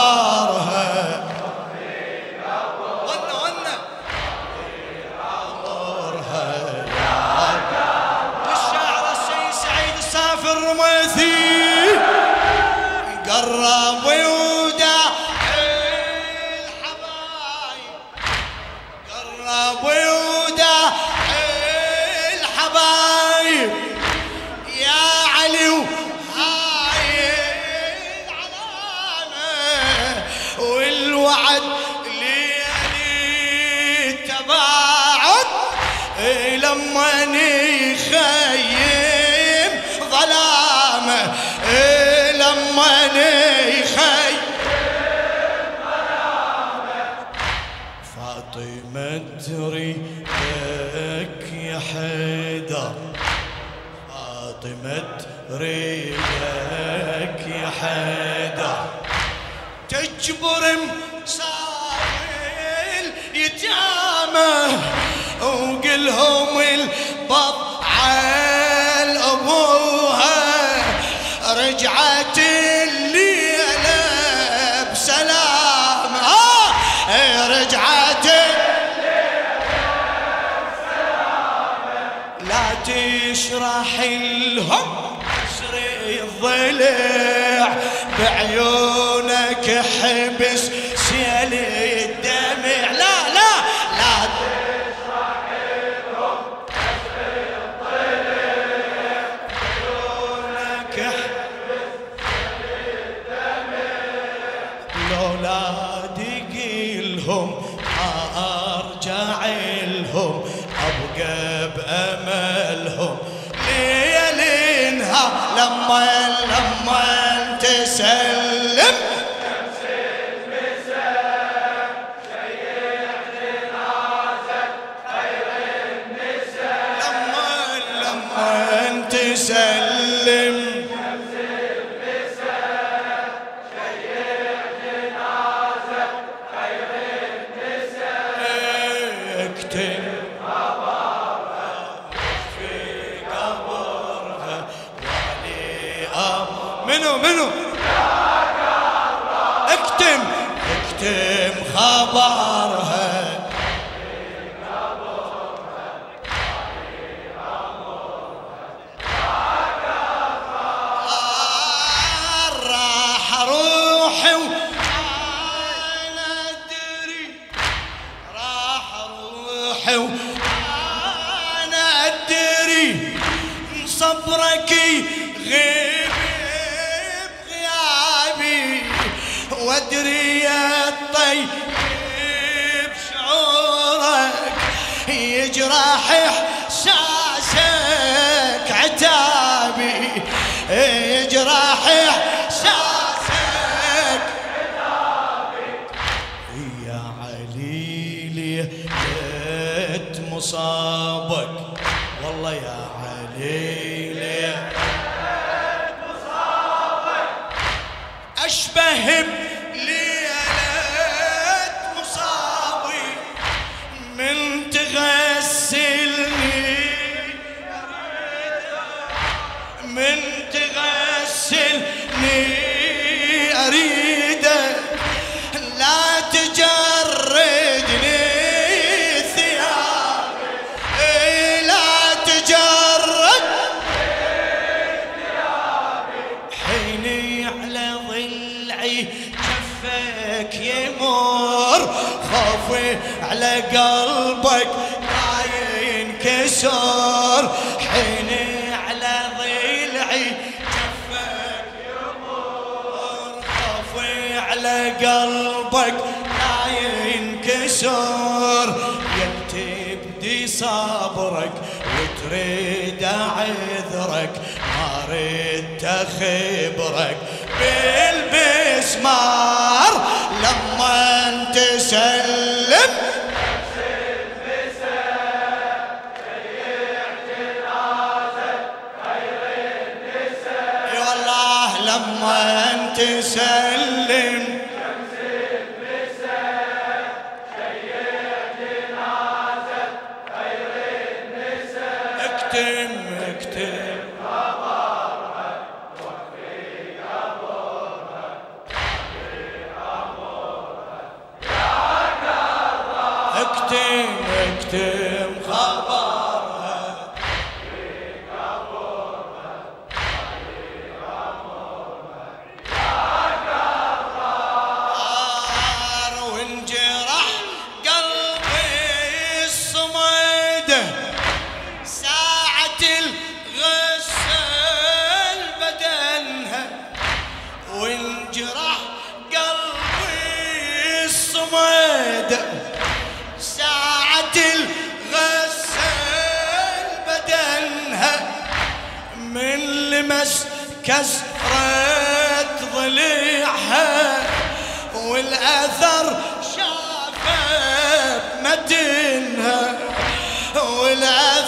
خبرها لما نخيم ظلامة. لما نخيم فاطمة تريدك يا حيدر. فاطمة تريدك يا حيدر. تجبر مسائل يتامى. وقلهم البضعة لأبوها رجعت الليلة بسلام. آه رجعت لا تشرح لهم عسر الضلع بعيونك ابقى باملهم ليلينها لما لما تسلم أريدك ينكسر يل تبدي صبرك وتريد اعذرك ما ردت خبرك. بالمسمار لما تسلم اي والله لما acting, acting. التمس كسرت ضليعها والأثر شافه مدينها والأثر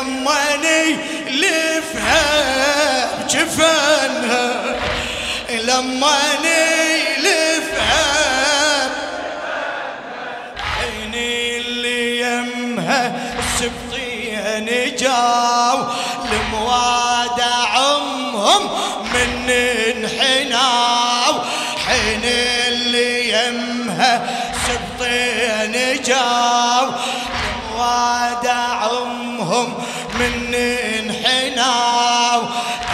لما نيلفها بجفنها. لما نيلفها عيني اللي يمها السبطين جاو لموادعهم من انحناو. حين اللي يمها سبطين جاو من انحناو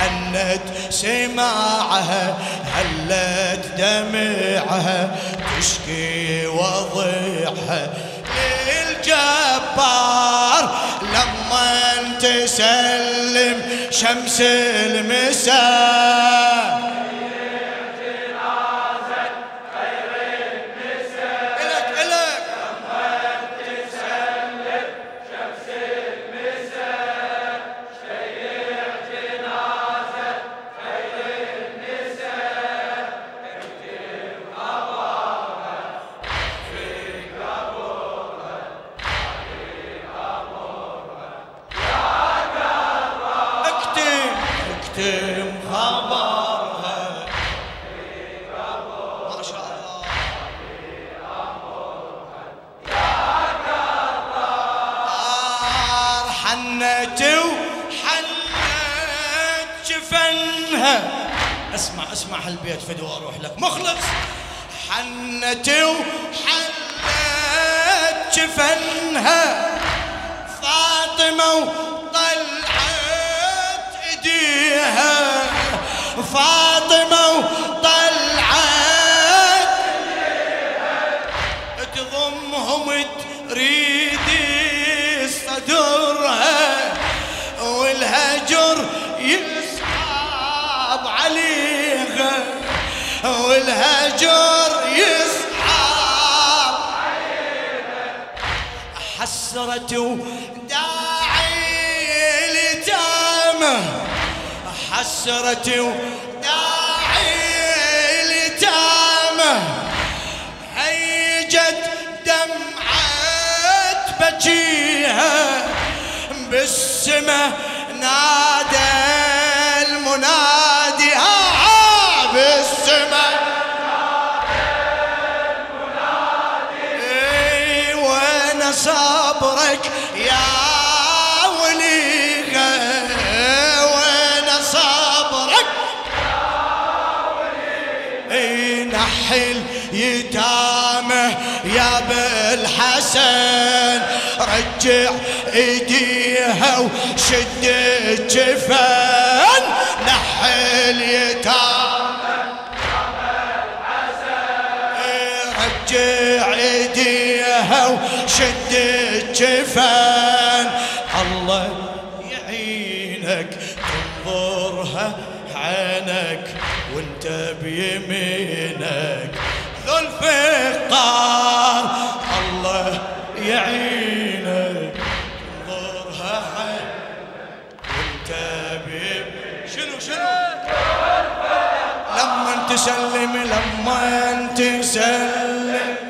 أنت سماعها هلت دمعها تشكي وضيعها. للجبار لما تسلم شمس المساء. اسمع هالبيت فدوى أروح لك. مخلص. حنت وحنت جفنها فاطمة وطلعت إيديها. فاطمة حسرة داعي لتامة. حسرة داعي لتامة. هيجت دمعة بجيها بالسما نادى رجع ايديها وشد الجفن نحل يتامه رجع ايديها وشد الجفن الله يعينك تنظرها عينك وانت بيمينك. ذو الفقار. تسلم لما تسلم.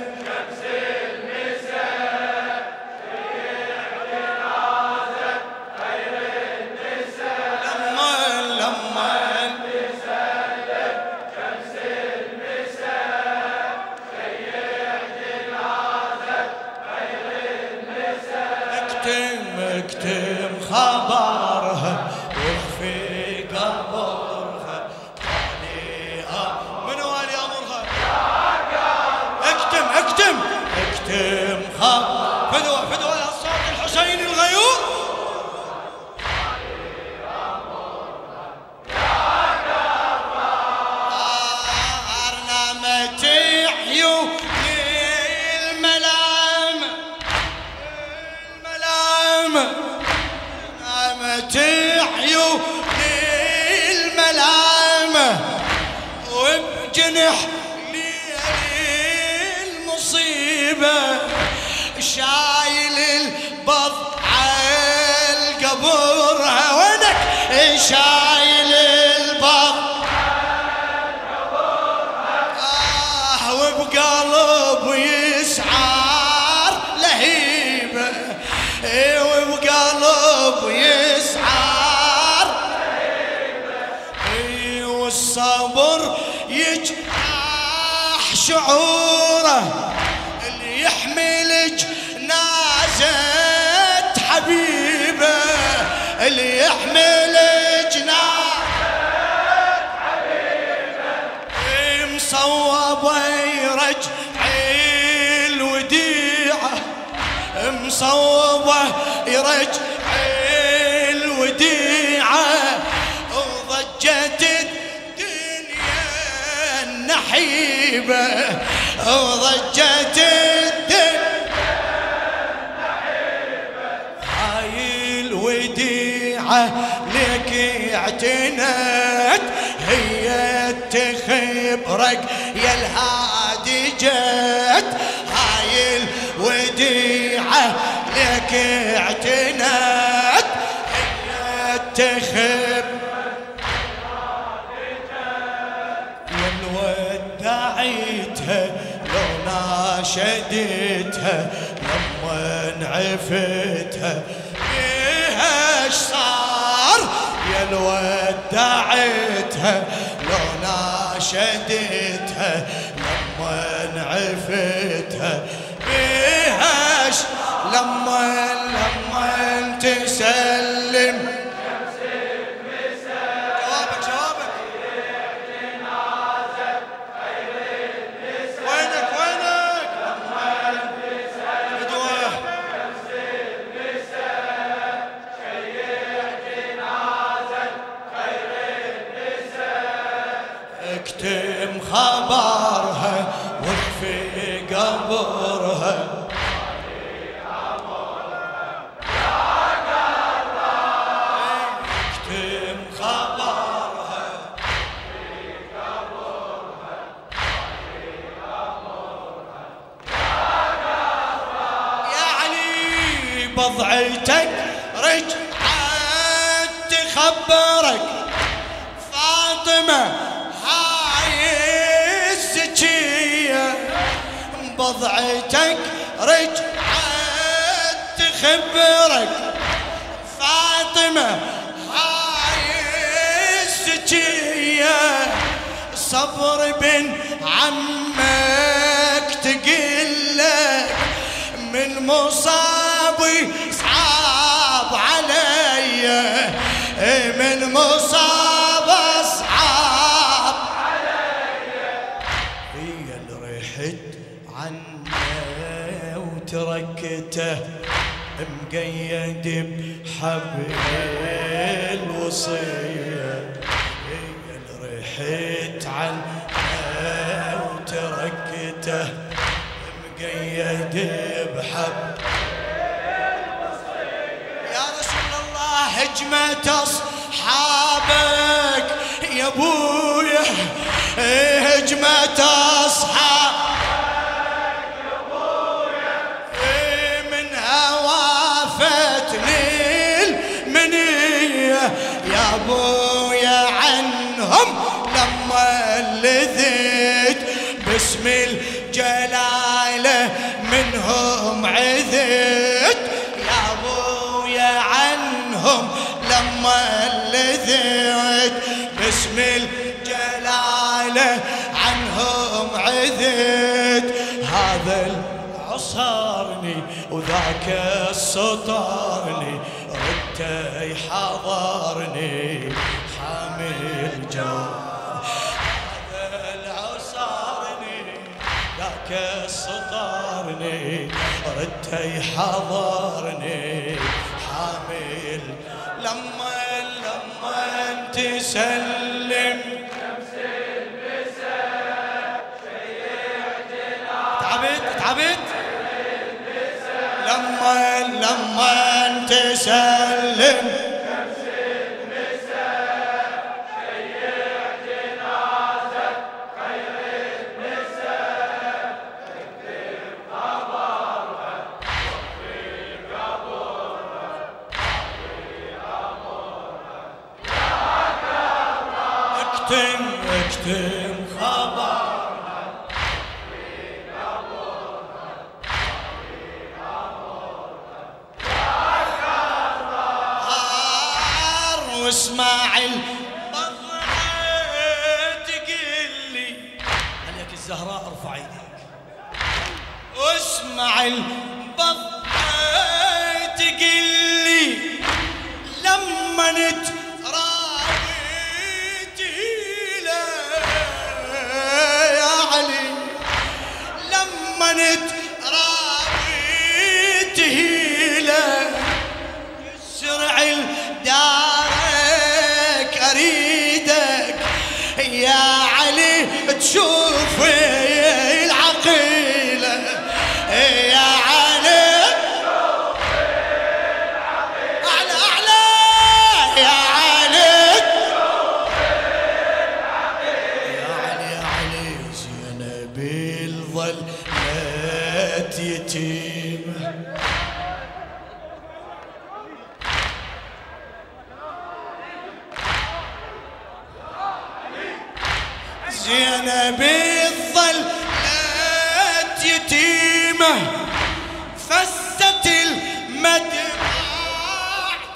وبقلب يسعار لهيبة. إيه وبقلب يسعار إيه والصبر يجرح شعوره. يرجع الوديعة وضجت الدنيا النحيبة وضجت الدنيا هاي الوديعة لك اعتنت هي تخبرك يا الهادي جت. هاي الوديعة اعتنت يا الودعيتها لو ناشدتها لما عفتها بيها صار؟ يا الودعيتها لو ناشدتها لما عفتها بيها لما لما تسلم. جوابك وينك وينك؟ بدوة. اكتم خبرها بضعتك رجعت تخبرك فاطمة هاي الزكية صبر بن عمك تقلك. من مصابي صعب علي. من مصاب وتركته مقيد بحبل الوصية اللي رحت عنه وتركته مقيد بحبل. يا رسول الله هجمة أصحابك يا أبويا. هجمة أصحابك. لذيت باسم الجلالة منهم عذيت. يا أبويا عنهم لما لذيت. باسم الجلالة عنهم عذيت. هذا العصارني وذاك السطرني. رده يحضرني حامل جواب رده يحضرني حامل. لما لما تسلم تعبت تعبت. لما لما تنكتم خبر واسمع البضعة تقل لي عليك الزهراء؟ أرفع ايديك واسمع البضعة زينب الظلت يتيمة فست المدمع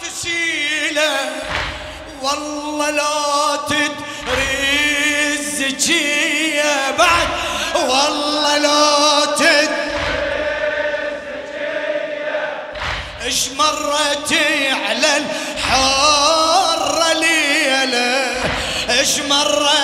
تسيلة. والله لا تدري الزكية بعد والله لا تدري اش مرت على الحارة ليلة؟ اش مرت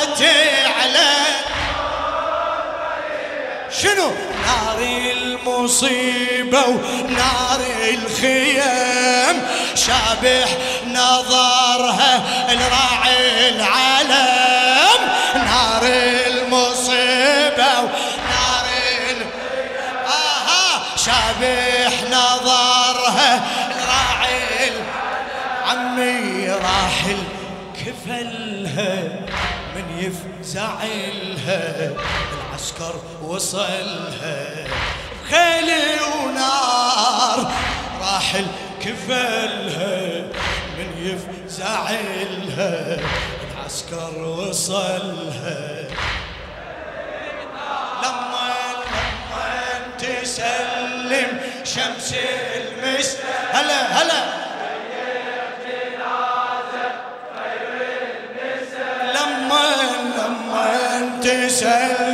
المصيبة ونار الخيام شابح نظرها الراعي العلم نار المصيبة ونار ال... آها شابح نظر راعي عمي راح كفلها من يفزع لها العسكر وصلها. خيل ونار راح الكفلها من يفزع لها العسكر وصلها. لما لما تسلم شمس المس. هلا هلا. لما لما تسلم